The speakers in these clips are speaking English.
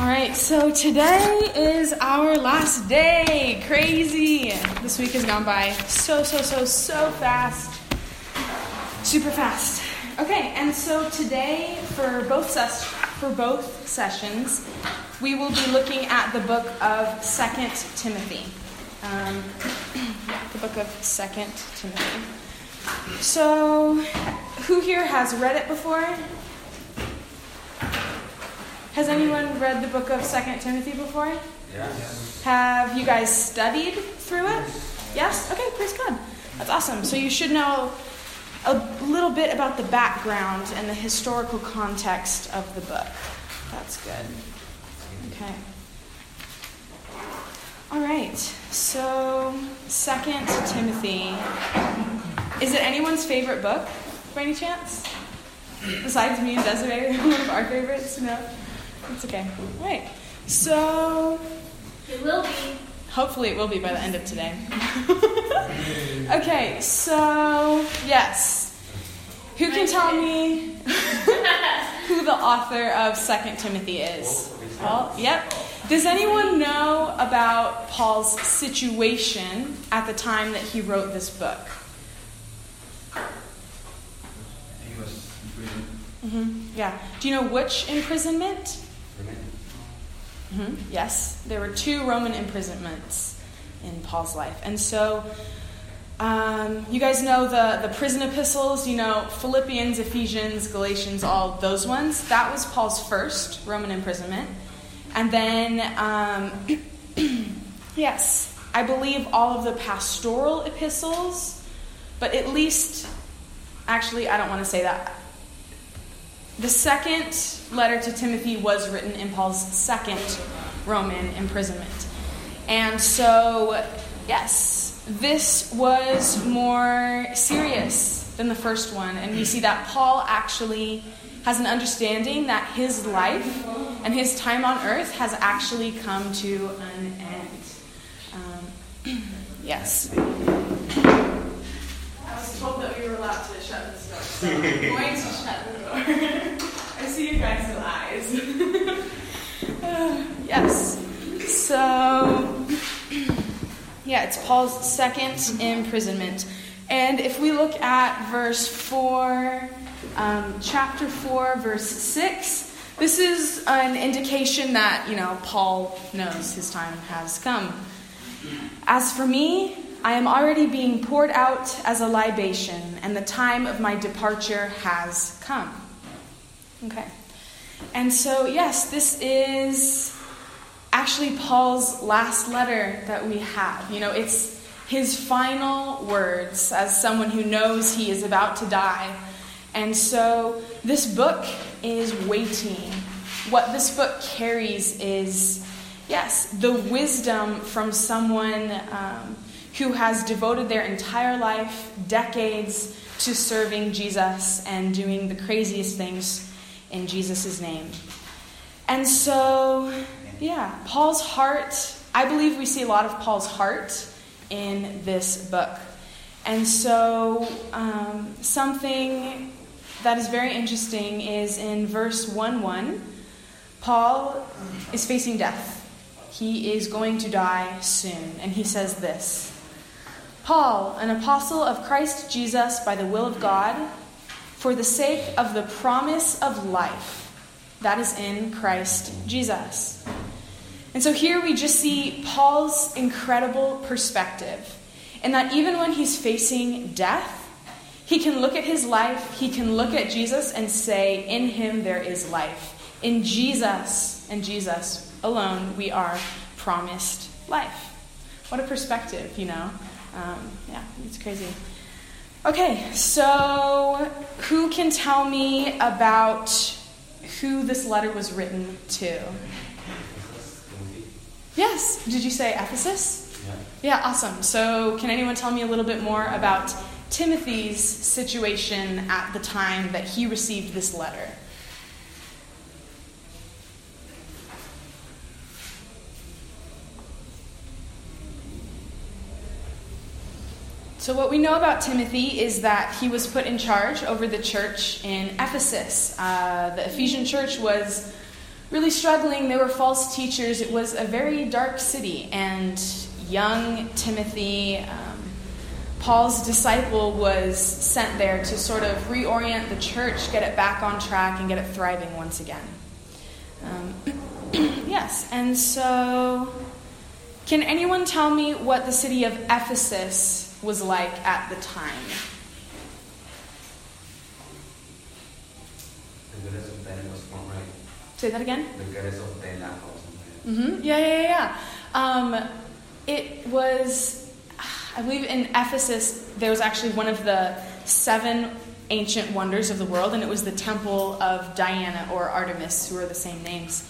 All right, so today is our last day. Crazy. This week has gone by so, so, so, so fast. Super fast. Okay, and so today for both ses- for both sessions, we will be looking at the book of Second Timothy. Um, the book of Second Timothy. So, who here has read it before? Has anyone read the book of Second Timothy before? Yes. Have you guys studied through it? Yes? Okay, praise God. That's awesome. So you should know a little bit about the background and the historical context of the book. That's good. Okay. All right. So, Second Timothy. Is it anyone's favorite book, by any chance? Besides me and Desiree, one of our favorites? No? It's okay. All right. So, It will be. Hopefully, it will be by the end of today. okay, so yes. Who can tell me who the author of Second Timothy is? Paul? Yep. Does anyone know about Paul's situation at the time that he wrote this book? He was in prison. hmm Yeah. Do you know which imprisonment? Hmm Yes, there were two Roman imprisonments in Paul's life. And so, um, you guys know the, the prison epistles, you know, Philippians, Ephesians, Galatians, all those ones. That was Paul's first Roman imprisonment. And then, um, yes, I believe all of the pastoral epistles, but at least, actually, I don't want to say that. The second letter to Timothy was written in Paul's second Roman imprisonment. And so, yes, this was more serious than the first one. And we see that Paul actually has an understanding that his life and his time on earth has actually come to an end. Um, yes. I was told that we were allowed to shut this door, so I'm going to shut the door. See you guys' eyes. Uh, yes. So, yeah, it's Paul's second imprisonment. And if we look at verse 4, um, chapter 4, verse 6, this is an indication that, you know, Paul knows his time has come. As for me, I am already being poured out as a libation, and the time of my departure has come. Okay. And so, yes, this is actually Paul's last letter that we have. You know, it's his final words as someone who knows he is about to die. And so, this book is waiting. What this book carries is, yes, the wisdom from someone um, who has devoted their entire life, decades, to serving Jesus and doing the craziest things in Jesus' name. And so, yeah, Paul's heart, I believe we see a lot of Paul's heart in this book. And so, um, something that is very interesting is in verse 1 1, Paul is facing death. He is going to die soon. And he says this Paul, an apostle of Christ Jesus by the will of God, for the sake of the promise of life that is in Christ Jesus. And so here we just see Paul's incredible perspective, in that even when he's facing death, he can look at his life, he can look at Jesus and say, In him there is life. In Jesus and Jesus alone, we are promised life. What a perspective, you know? Um, yeah, it's crazy. Okay, so who can tell me about who this letter was written to? Yes, did you say Ephesus? Yeah. Yeah, awesome. So, can anyone tell me a little bit more about Timothy's situation at the time that he received this letter? So, what we know about Timothy is that he was put in charge over the church in Ephesus. Uh, the Ephesian church was really struggling. There were false teachers. It was a very dark city. And young Timothy, um, Paul's disciple, was sent there to sort of reorient the church, get it back on track, and get it thriving once again. Um, yes, and so can anyone tell me what the city of Ephesus was like at the time? Say that again? Mm-hmm. Yeah, yeah, yeah. Um, it was, I believe in Ephesus, there was actually one of the seven ancient wonders of the world, and it was the temple of Diana or Artemis, who are the same names.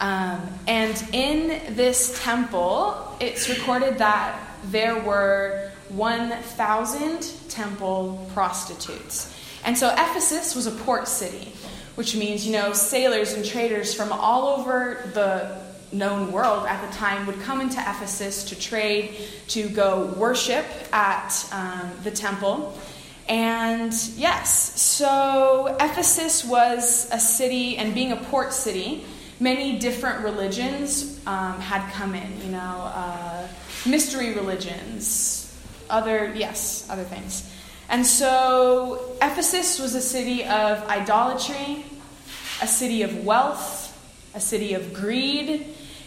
Um, and in this temple, it's recorded that there were 1,000 temple prostitutes. And so Ephesus was a port city which means, you know, sailors and traders from all over the known world at the time would come into Ephesus to trade, to go worship at um, the temple. And yes, so Ephesus was a city, and being a port city, many different religions um, had come in, you know, uh, mystery religions, other, yes, other things. And so Ephesus was a city of idolatry, a city of wealth, a city of greed,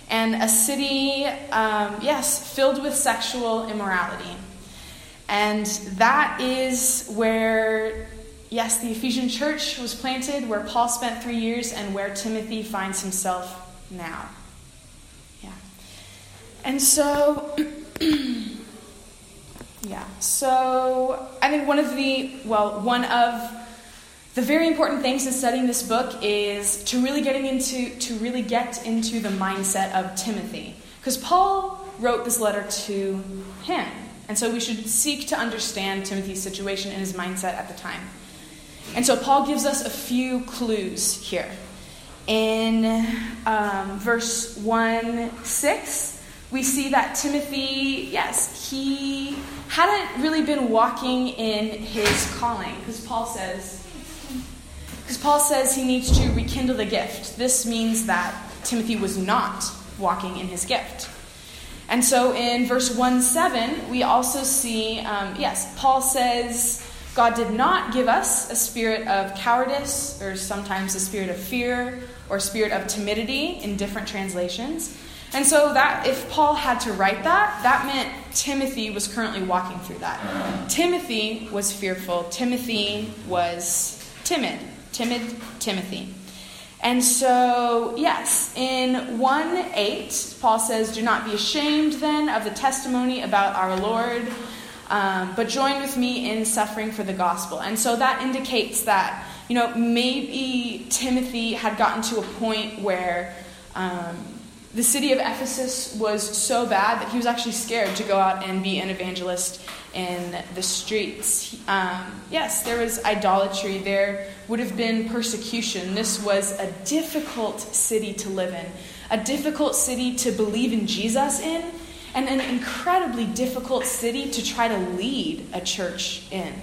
and a city, um, yes, filled with sexual immorality. And that is where, yes, the Ephesian church was planted, where Paul spent three years, and where Timothy finds himself now. Yeah. And so. Yeah. So I think one of the, well, one of the very important things in studying this book is to really getting into, to really get into the mindset of Timothy. Because Paul wrote this letter to him. And so we should seek to understand Timothy's situation and his mindset at the time. And so Paul gives us a few clues here. In um, verse 1 6, we see that Timothy, yes, he hadn't really been walking in his calling, because Paul says, because Paul says he needs to rekindle the gift. This means that Timothy was not walking in his gift. And so in verse 1 7, we also see, um, yes, Paul says, God did not give us a spirit of cowardice, or sometimes a spirit of fear, or spirit of timidity in different translations. And so that if Paul had to write that, that meant Timothy was currently walking through that. Timothy was fearful. Timothy was timid. Timid Timothy. And so, yes, in 1 8, Paul says, Do not be ashamed then of the testimony about our Lord, um, but join with me in suffering for the gospel. And so that indicates that, you know, maybe Timothy had gotten to a point where um, the city of Ephesus was so bad that he was actually scared to go out and be an evangelist in the streets. Um, yes, there was idolatry, there would have been persecution. This was a difficult city to live in, a difficult city to believe in Jesus in, and an incredibly difficult city to try to lead a church in.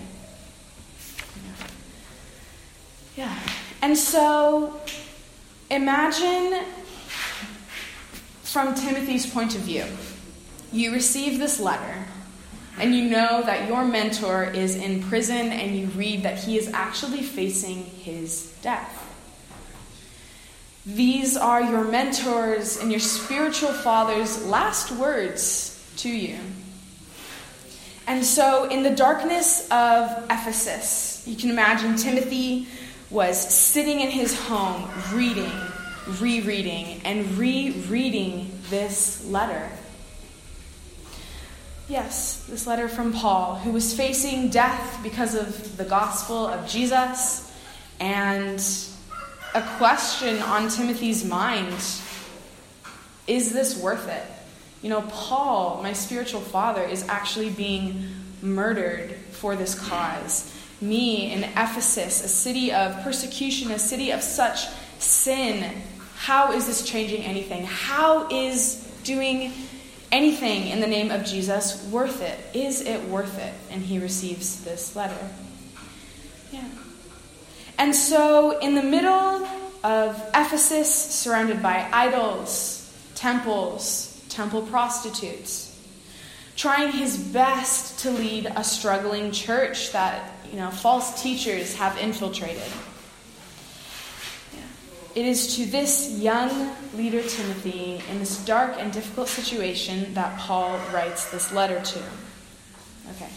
Yeah. And so imagine from Timothy's point of view, you receive this letter and you know that your mentor is in prison and you read that he is actually facing his death. These are your mentors and your spiritual father's last words to you. And so, in the darkness of Ephesus, you can imagine Timothy was sitting in his home reading rereading and rereading this letter. Yes, this letter from Paul, who was facing death because of the gospel of Jesus, and a question on Timothy's mind is this worth it? You know, Paul, my spiritual father, is actually being murdered for this cause. Me in Ephesus, a city of persecution, a city of such sin, how is this changing anything? How is doing anything in the name of Jesus worth it? Is it worth it? And he receives this letter. Yeah. And so, in the middle of Ephesus, surrounded by idols, temples, temple prostitutes, trying his best to lead a struggling church that, you know, false teachers have infiltrated. It is to this young leader, Timothy, in this dark and difficult situation that Paul writes this letter to. Okay.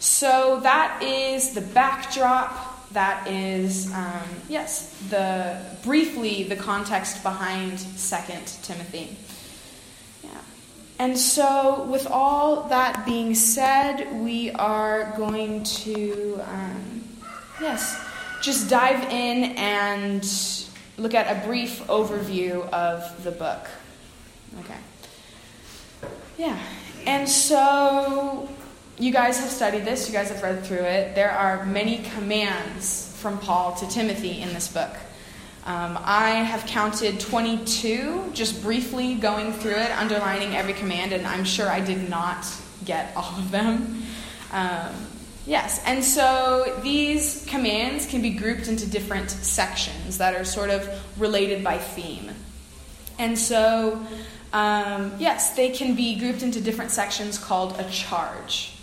So that is the backdrop. That is, um, yes, the briefly the context behind Second Timothy. Yeah. And so, with all that being said, we are going to, um, yes, just dive in and look at a brief overview of the book. Okay. Yeah. And so you guys have studied this, you guys have read through it. There are many commands from Paul to Timothy in this book. Um, I have counted 22, just briefly going through it, underlining every command, and I'm sure I did not get all of them. Um, Yes, and so these commands can be grouped into different sections that are sort of related by theme. And so, um, yes, they can be grouped into different sections called a charge.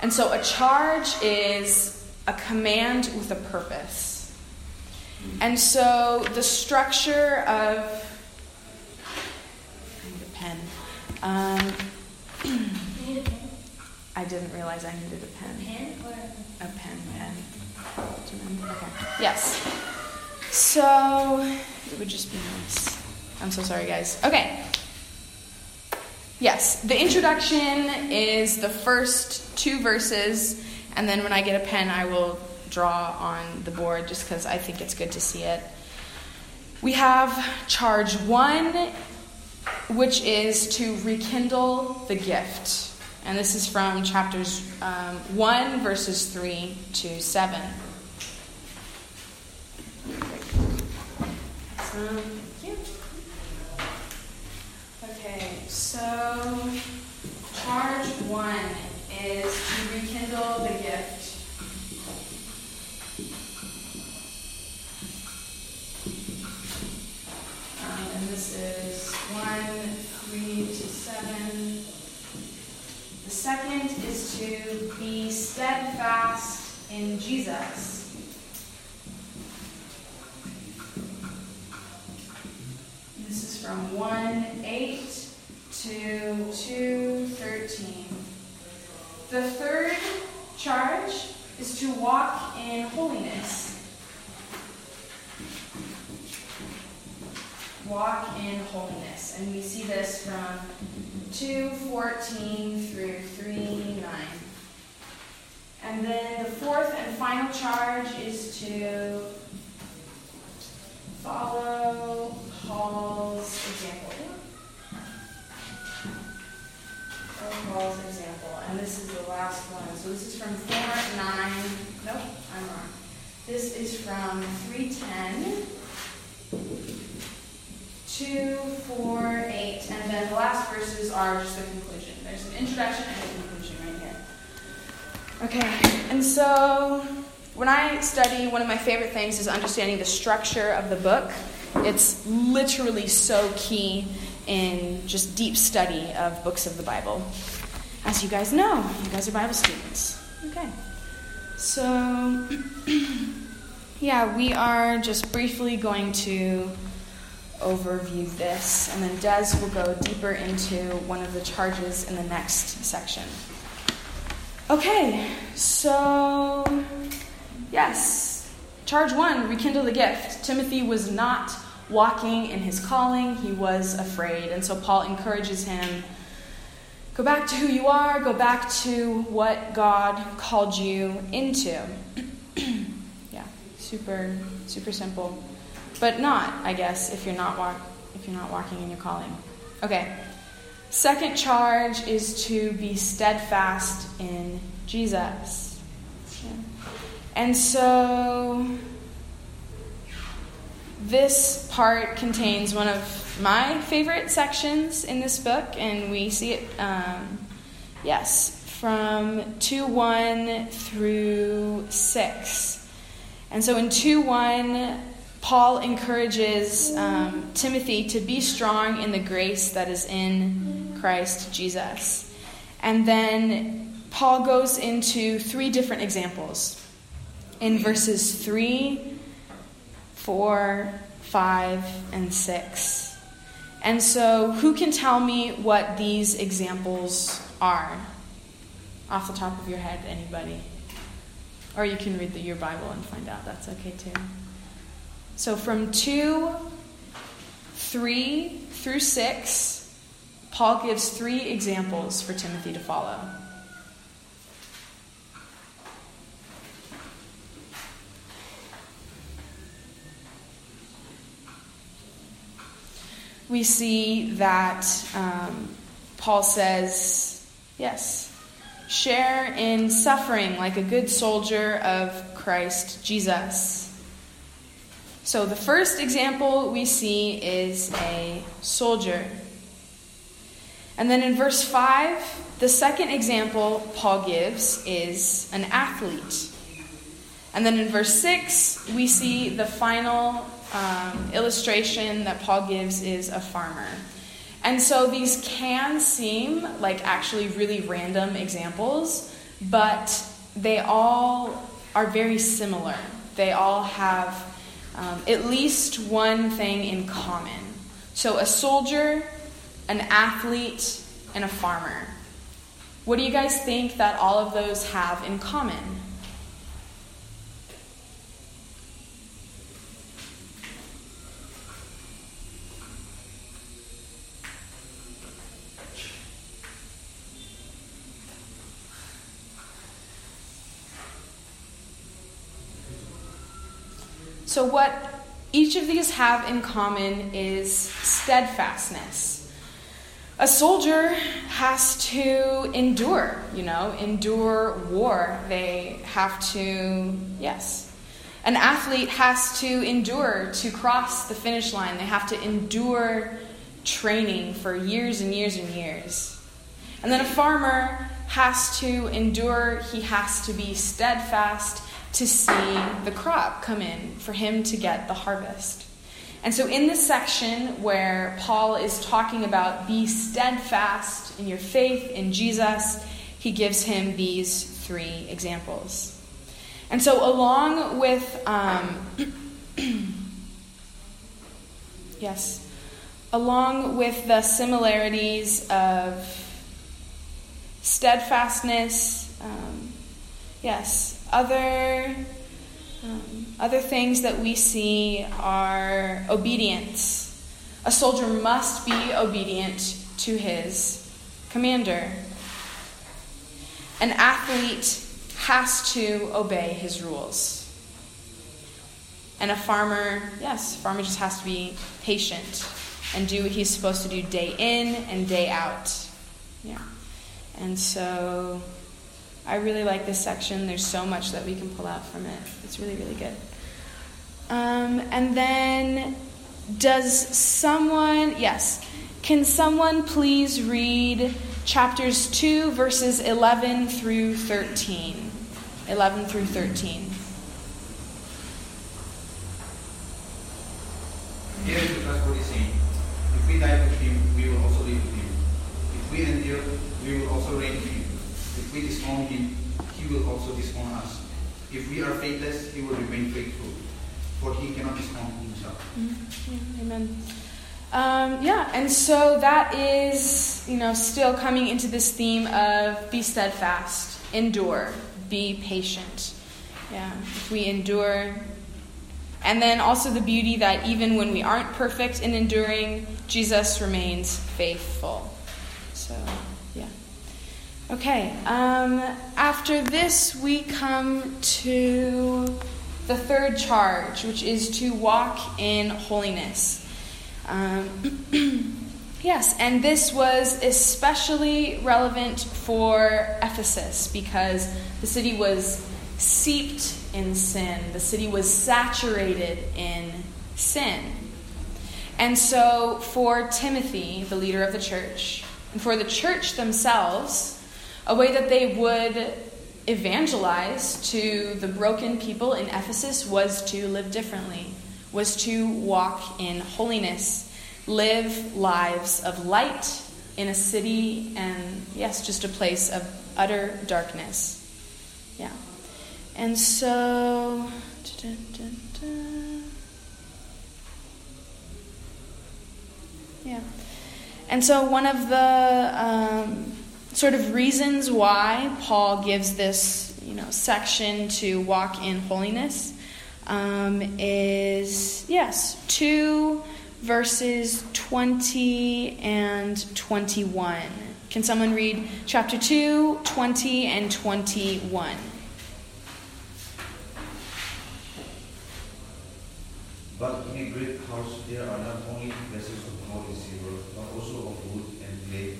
And so a charge is a command with a purpose. And so the structure of. I need a pen. Um, I didn't realize I needed a pen. A pen or a pen? Pen. Okay. Yes. So it would just be nice. I'm so sorry, guys. Okay. Yes, the introduction is the first two verses, and then when I get a pen, I will draw on the board just because I think it's good to see it. We have charge one, which is to rekindle the gift. And this is from chapters um, 1, verses 3 to 7. okay, so charge 1 is to rekindle the gift. Um, and this is 1, 3 to 7 second is to be steadfast in Jesus. This is from 1 8 to 2 13. The third charge is to walk in holiness. Walk in holiness. And we see this from 2:14 through 3:9. And then the fourth and final charge is to follow Paul's example. Follow Paul's example. And this is the last one. So this is from 4 9. Nope, I'm wrong. This is Um, from 310 2, 4, 8, and then the last verses are just the conclusion. There's an introduction and a conclusion right here. Okay, and so when I study, one of my favorite things is understanding the structure of the book. It's literally so key in just deep study of books of the Bible. As you guys know, you guys are Bible students. Okay. So, yeah, we are just briefly going to overview this, and then Des will go deeper into one of the charges in the next section. Okay, so yes, charge one rekindle the gift. Timothy was not walking in his calling, he was afraid. And so Paul encourages him go back to who you are, go back to what God called you into. Super, super simple but not, I guess, if you're not walk, if you're not walking in your calling. Okay. Second charge is to be steadfast in Jesus. And so this part contains one of my favorite sections in this book, and we see it, um, yes, from 2 1 through 6. And so in 2 1, Paul encourages um, Timothy to be strong in the grace that is in Christ Jesus. And then Paul goes into three different examples in verses 3, 4, 5, and 6. And so, who can tell me what these examples are? Off the top of your head, anybody? Or you can read the, your Bible and find out. That's okay too. So from 2, 3 through 6, Paul gives three examples for Timothy to follow. We see that um, Paul says, yes, share in suffering like a good soldier of Christ Jesus. So the first example we see is a soldier. And then in verse 5, the second example Paul gives is an athlete. And then in verse 6, we see the final um, illustration that Paul gives is a farmer. And so these can seem like actually really random examples, but they all are very similar. They all have um, at least one thing in common. So, a soldier, an athlete, and a farmer. What do you guys think that all of those have in common? So, what each of these have in common is steadfastness. A soldier has to endure, you know, endure war. They have to, yes. An athlete has to endure to cross the finish line. They have to endure training for years and years and years. And then a farmer has to endure, he has to be steadfast to see the crop come in, for him to get the harvest. And so, in this section where Paul is talking about be steadfast in your faith in Jesus, he gives him these three examples. And so, along with, um, yes, along with the similarities of steadfastness, um, yes, other, um, other things that we see are obedience. A soldier must be obedient to his commander. An athlete has to obey his rules. And a farmer, yes, a farmer just has to be patient and do what he's supposed to do day in and day out. Yeah. And so I really like this section. There's so much that we can pull out from it. It's really, really good. Um, and then, does someone, yes, can someone please read chapters 2, verses 11 through 13? 11 through 13. Here is what he's saying. If we die with him, we will also live with him. If we endure, we will also reign with him. We disown him, he will also disown us. If we are faithless, he will remain faithful, for he cannot disown himself. Mm-hmm. Amen. Um, yeah, and so that is, you know, still coming into this theme of be steadfast, endure, be patient. Yeah, if we endure. And then also the beauty that even when we aren't perfect in enduring, Jesus remains faithful. So. Okay, um, after this, we come to the third charge, which is to walk in holiness. Um, yes, and this was especially relevant for Ephesus because the city was seeped in sin, the city was saturated in sin. And so, for Timothy, the leader of the church, and for the church themselves, a way that they would evangelize to the broken people in Ephesus was to live differently, was to walk in holiness, live lives of light in a city and, yes, just a place of utter darkness. Yeah. And so. Yeah. And so, one of the um, sort of reasons why Paul gives this, you know, section to walk in holiness um, is yes, two verses 20 and 21. Can someone read chapter 2, 20, and 21? But in a great house there are not only vessels of gold and silver, but also of wood and clay,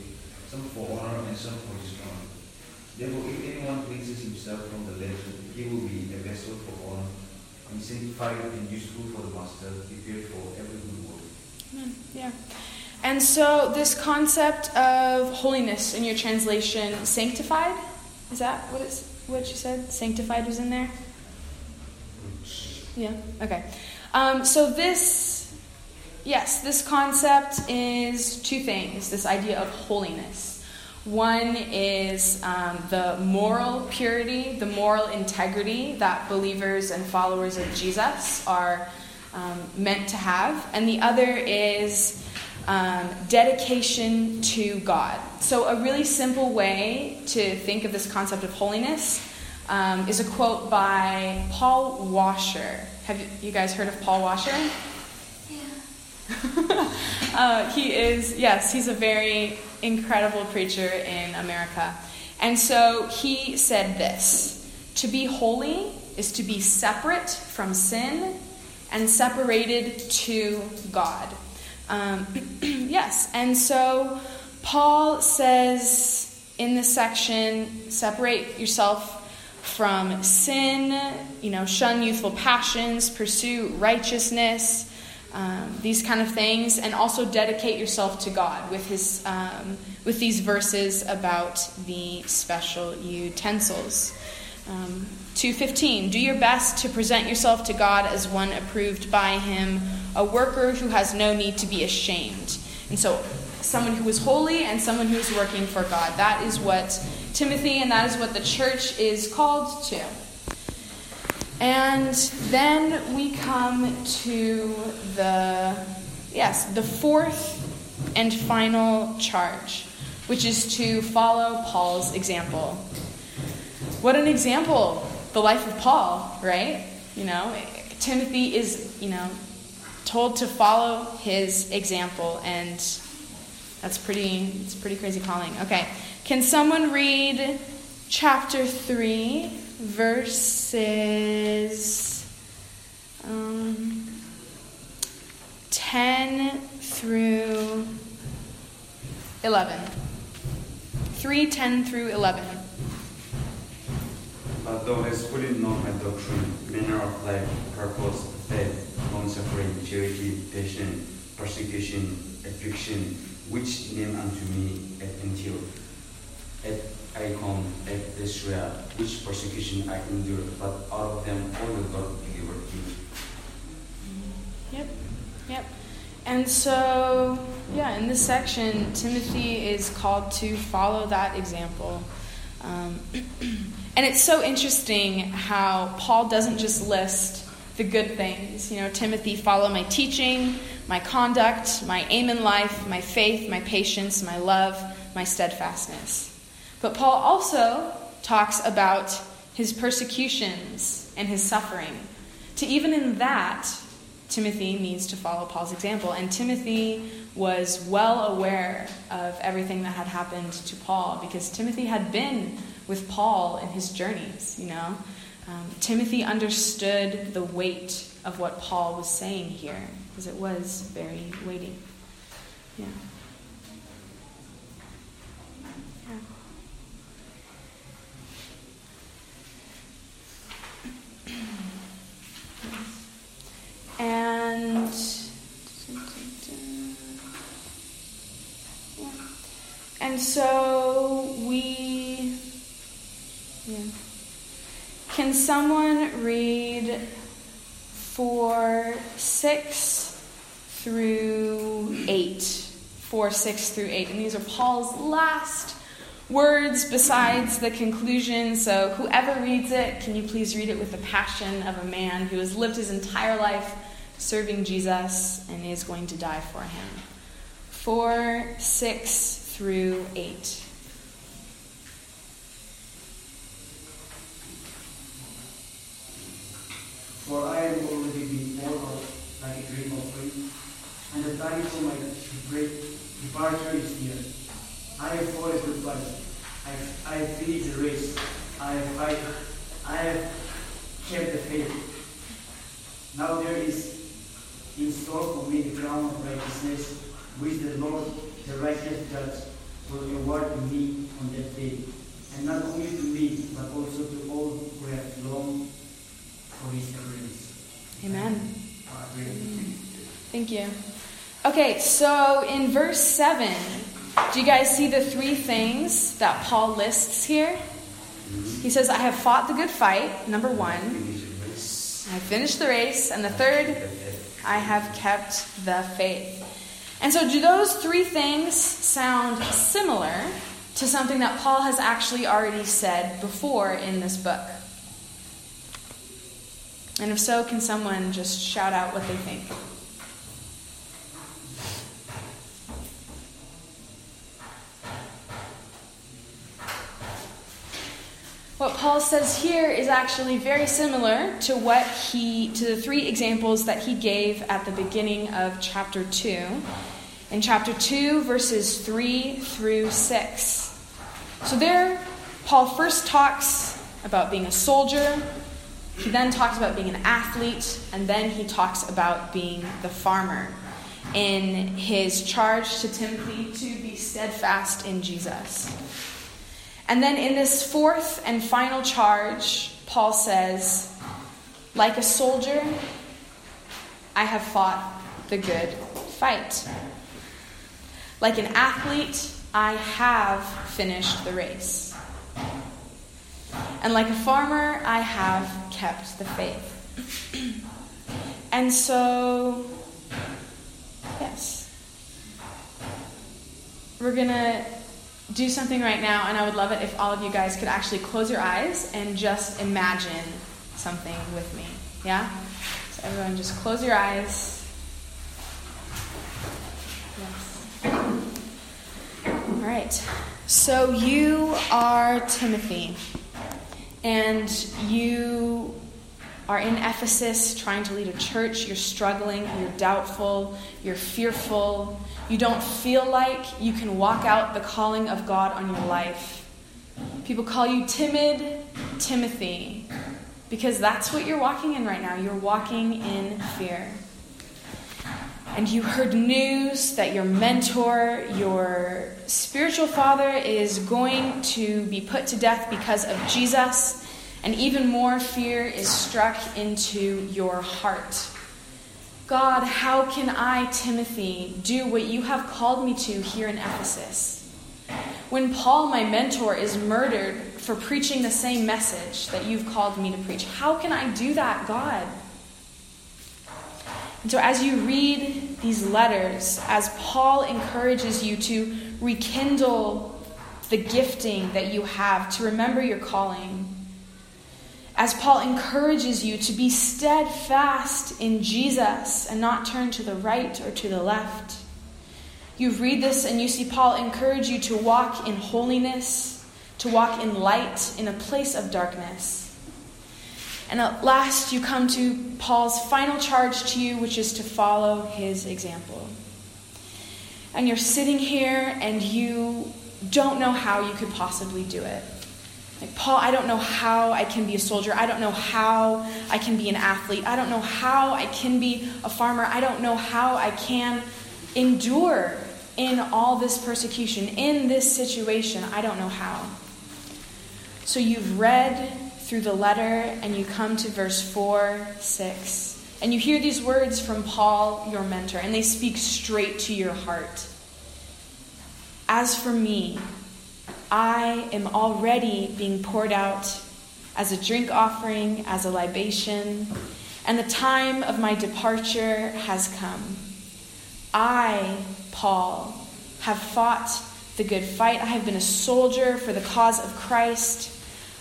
some for honor and some for. Therefore, if anyone cleanses himself from the letter, he will be a vessel for honor, and sanctified and useful for the master, prepared for every good work. Amen. Yeah. And so, this concept of holiness in your translation, sanctified, is that what it's what you said? Sanctified was in there. Yeah. Okay. Um, so this, yes, this concept is two things. This idea of holiness. One is um, the moral purity, the moral integrity that believers and followers of Jesus are um, meant to have, and the other is um, dedication to God. So, a really simple way to think of this concept of holiness um, is a quote by Paul Washer. Have you guys heard of Paul Washer? Yeah. uh, he is, yes, he's a very incredible preacher in America. And so he said this To be holy is to be separate from sin and separated to God. Um, yes, and so Paul says in this section separate yourself from sin, you know, shun youthful passions, pursue righteousness, um, these kind of things, and also dedicate yourself to God with his um, with these verses about the special utensils. Um, 215 Do your best to present yourself to God as one approved by Him, a worker who has no need to be ashamed. And so, someone who is holy and someone who is working for God. That is what Timothy, and that is what the church is called to. And then we come to the, yes, the fourth and final charge, which is to follow Paul's example. What an example, the life of Paul, right? You know, Timothy is, you know, told to follow his example, and that's pretty, it's pretty crazy calling. Okay. Can someone read chapter 3, verses um, 10 through 11? 3, 10 through 11. But thou hast fully known my doctrine, manner of life, purpose, faith, long suffering, charity, patience, persecution, affliction, which name unto me at Antioch at Icon, at Israel, which persecution I endured, but out of them all the God delivered me. Yep, yep. And so, yeah, in this section, Timothy is called to follow that example. Um, and it's so interesting how Paul doesn't just list the good things. You know, Timothy, follow my teaching, my conduct, my aim in life, my faith, my patience, my love, my steadfastness. But Paul also talks about his persecutions and his suffering. To even in that, Timothy needs to follow Paul's example. And Timothy was well aware of everything that had happened to Paul because Timothy had been with Paul in his journeys, you know. Um, Timothy understood the weight of what Paul was saying here because it was very weighty. Yeah. And and so we yeah. Can someone read 4 6 through 8. 4 6 through 8. And these are Paul's last words besides the conclusion. So, whoever reads it, can you please read it with the passion of a man who has lived his entire life serving Jesus and is going to die for him? 4 6 through 8. For I am already been poured like a drink offering, and the time for my great departure is near. I have fought a good fight. I, I have finished the race. I have fight. I have kept the faith. Now there is in store for me the crown of righteousness, which the Lord, the righteous judge, will reward me on that day. And not only to me, but also to all who have longed for his grace. Amen. Thank you. Okay, so in verse 7, do you guys see the three things that Paul lists here? He says, I have fought the good fight, number one. I finished the race. And the third, I have kept the faith. And so, do those three things sound similar to something that Paul has actually already said before in this book? And if so, can someone just shout out what they think? What Paul says here is actually very similar to what he to the three examples that he gave at the beginning of chapter 2. In chapter 2 verses 3 through 6. So there Paul first talks about being a soldier, he then talks about being an athlete, and then he talks about being the farmer in his charge to Timothy to be steadfast in Jesus. And then in this fourth and final charge, Paul says, Like a soldier, I have fought the good fight. Like an athlete, I have finished the race. And like a farmer, I have kept the faith. and so, yes, we're going to do something right now, and I would love it if all of you guys could actually close your eyes and just imagine something with me. Yeah? So, everyone, just close your eyes. Yes. All right. So, you are Timothy, and you are in Ephesus trying to lead a church. You're struggling, you're doubtful, you're fearful you don't feel like you can walk out the calling of God on your life. People call you timid Timothy because that's what you're walking in right now. You're walking in fear. And you heard news that your mentor, your spiritual father, is going to be put to death because of Jesus, and even more fear is struck into your heart. God, how can I, Timothy, do what you have called me to here in Ephesus? When Paul, my mentor, is murdered for preaching the same message that you've called me to preach, how can I do that, God? And so, as you read these letters, as Paul encourages you to rekindle the gifting that you have, to remember your calling, as Paul encourages you to be steadfast in Jesus and not turn to the right or to the left. You read this and you see Paul encourage you to walk in holiness, to walk in light in a place of darkness. And at last, you come to Paul's final charge to you, which is to follow his example. And you're sitting here and you don't know how you could possibly do it. Like, Paul, I don't know how I can be a soldier. I don't know how I can be an athlete. I don't know how I can be a farmer. I don't know how I can endure in all this persecution, in this situation. I don't know how. So you've read through the letter and you come to verse 4, 6, and you hear these words from Paul, your mentor, and they speak straight to your heart. As for me, I am already being poured out as a drink offering, as a libation. and the time of my departure has come. I, Paul, have fought the good fight. I have been a soldier for the cause of Christ.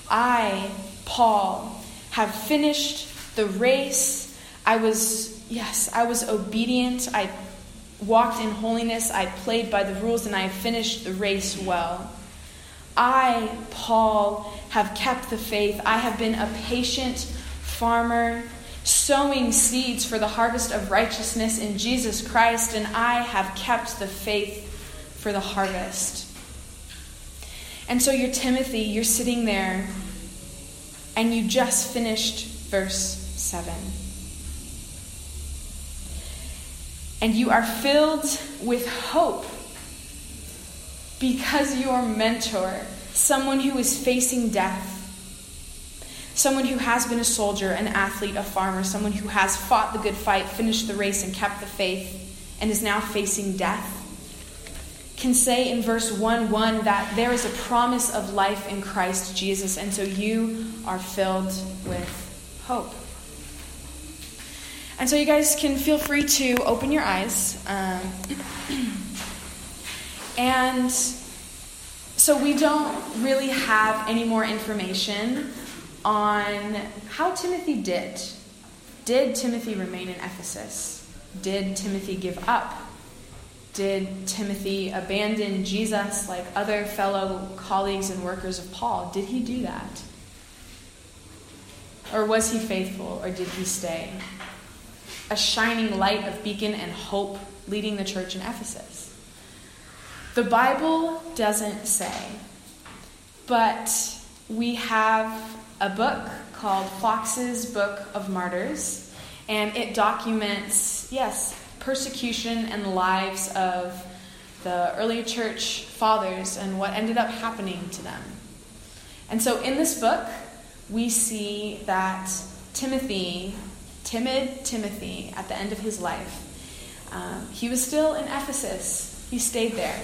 I, Paul, have finished the race. I was, yes, I was obedient. I walked in holiness. I played by the rules, and I finished the race well. I, Paul, have kept the faith. I have been a patient farmer, sowing seeds for the harvest of righteousness in Jesus Christ, and I have kept the faith for the harvest. And so you're Timothy, you're sitting there, and you just finished verse 7. And you are filled with hope because your mentor, someone who is facing death, someone who has been a soldier, an athlete, a farmer, someone who has fought the good fight, finished the race, and kept the faith, and is now facing death, can say in verse 1 1 that there is a promise of life in Christ Jesus, and so you are filled with hope. And so you guys can feel free to open your eyes. Um, and so we don't really have any more information on how Timothy did. Did Timothy remain in Ephesus? Did Timothy give up? Did Timothy abandon Jesus like other fellow colleagues and workers of Paul? Did he do that? Or was he faithful, or did he stay? A shining light of beacon and hope leading the church in Ephesus. The Bible doesn't say, but we have a book called Foxe's Book of Martyrs, and it documents, yes, persecution and lives of the early church fathers and what ended up happening to them. And so in this book, we see that Timothy, timid Timothy, at the end of his life, um, he was still in Ephesus. He stayed there.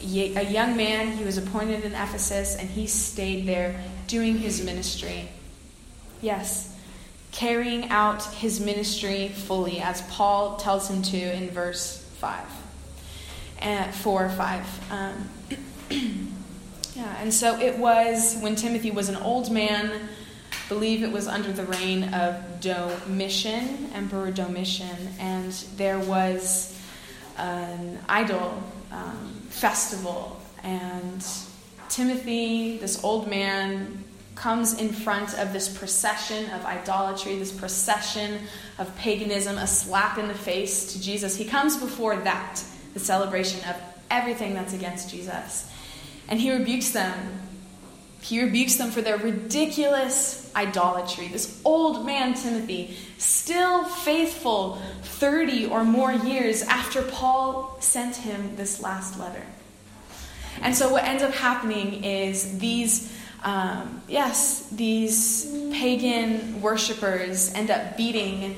A young man, he was appointed in Ephesus, and he stayed there doing his ministry. Yes, carrying out his ministry fully, as Paul tells him to in verse 5. And 4 or 5. Um, yeah, and so it was when Timothy was an old man, believe it was under the reign of Domitian, Emperor Domitian, and there was an idol um, festival, and Timothy, this old man, comes in front of this procession of idolatry, this procession of paganism, a slap in the face to Jesus. He comes before that, the celebration of everything that's against Jesus. And he rebukes them. He rebukes them for their ridiculous idolatry. This old man, Timothy, still faithful 30 or more years after Paul sent him this last letter. And so, what ends up happening is these, um, yes, these pagan worshippers end up beating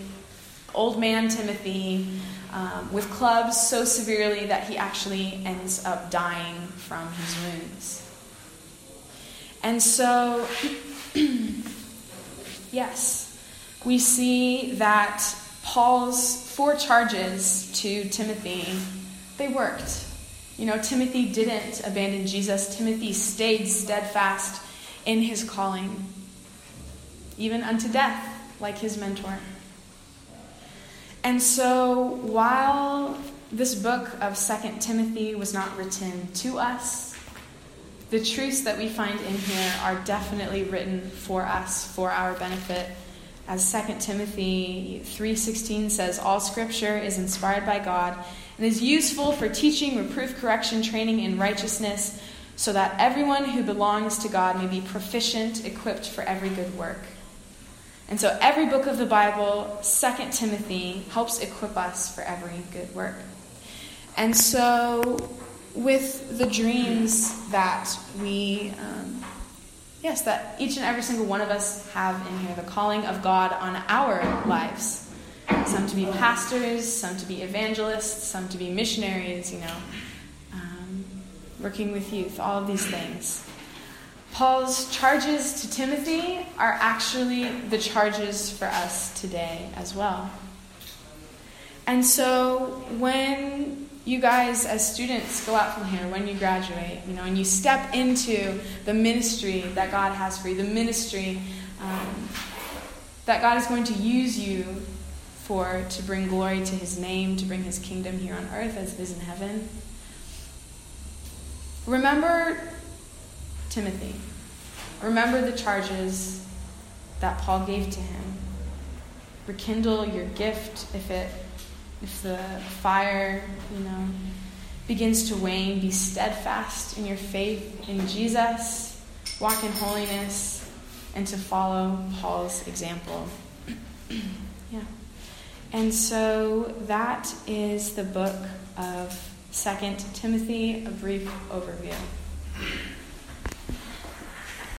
old man Timothy um, with clubs so severely that he actually ends up dying from his wounds. And so, yes, we see that Paul's four charges to Timothy, they worked. You know, Timothy didn't abandon Jesus. Timothy stayed steadfast in his calling, even unto death, like his mentor. And so, while this book of Second Timothy was not written to us, the truths that we find in here are definitely written for us, for our benefit. As 2 Timothy 3:16 says, all scripture is inspired by God and is useful for teaching, reproof, correction, training in righteousness, so that everyone who belongs to God may be proficient, equipped for every good work. And so every book of the Bible, 2 Timothy, helps equip us for every good work. And so, with the dreams that we, um, yes, that each and every single one of us have in here, the calling of God on our lives some to be pastors, some to be evangelists, some to be missionaries, you know, working with youth, all of these things. Paul's charges to Timothy are actually the charges for us today as well. And so when you guys, as students, go out from here, when you graduate, you know, and you step into the ministry that God has for you, the ministry um, that God is going to use you for to bring glory to his name, to bring his kingdom here on earth as it is in heaven. Remember Timothy. Remember the charges that Paul gave to him. Rekindle your gift if it if the fire, you know, begins to wane, be steadfast in your faith in Jesus, walk in holiness, and to follow Paul's example. yeah. And so that is the book of Second Timothy, a brief overview.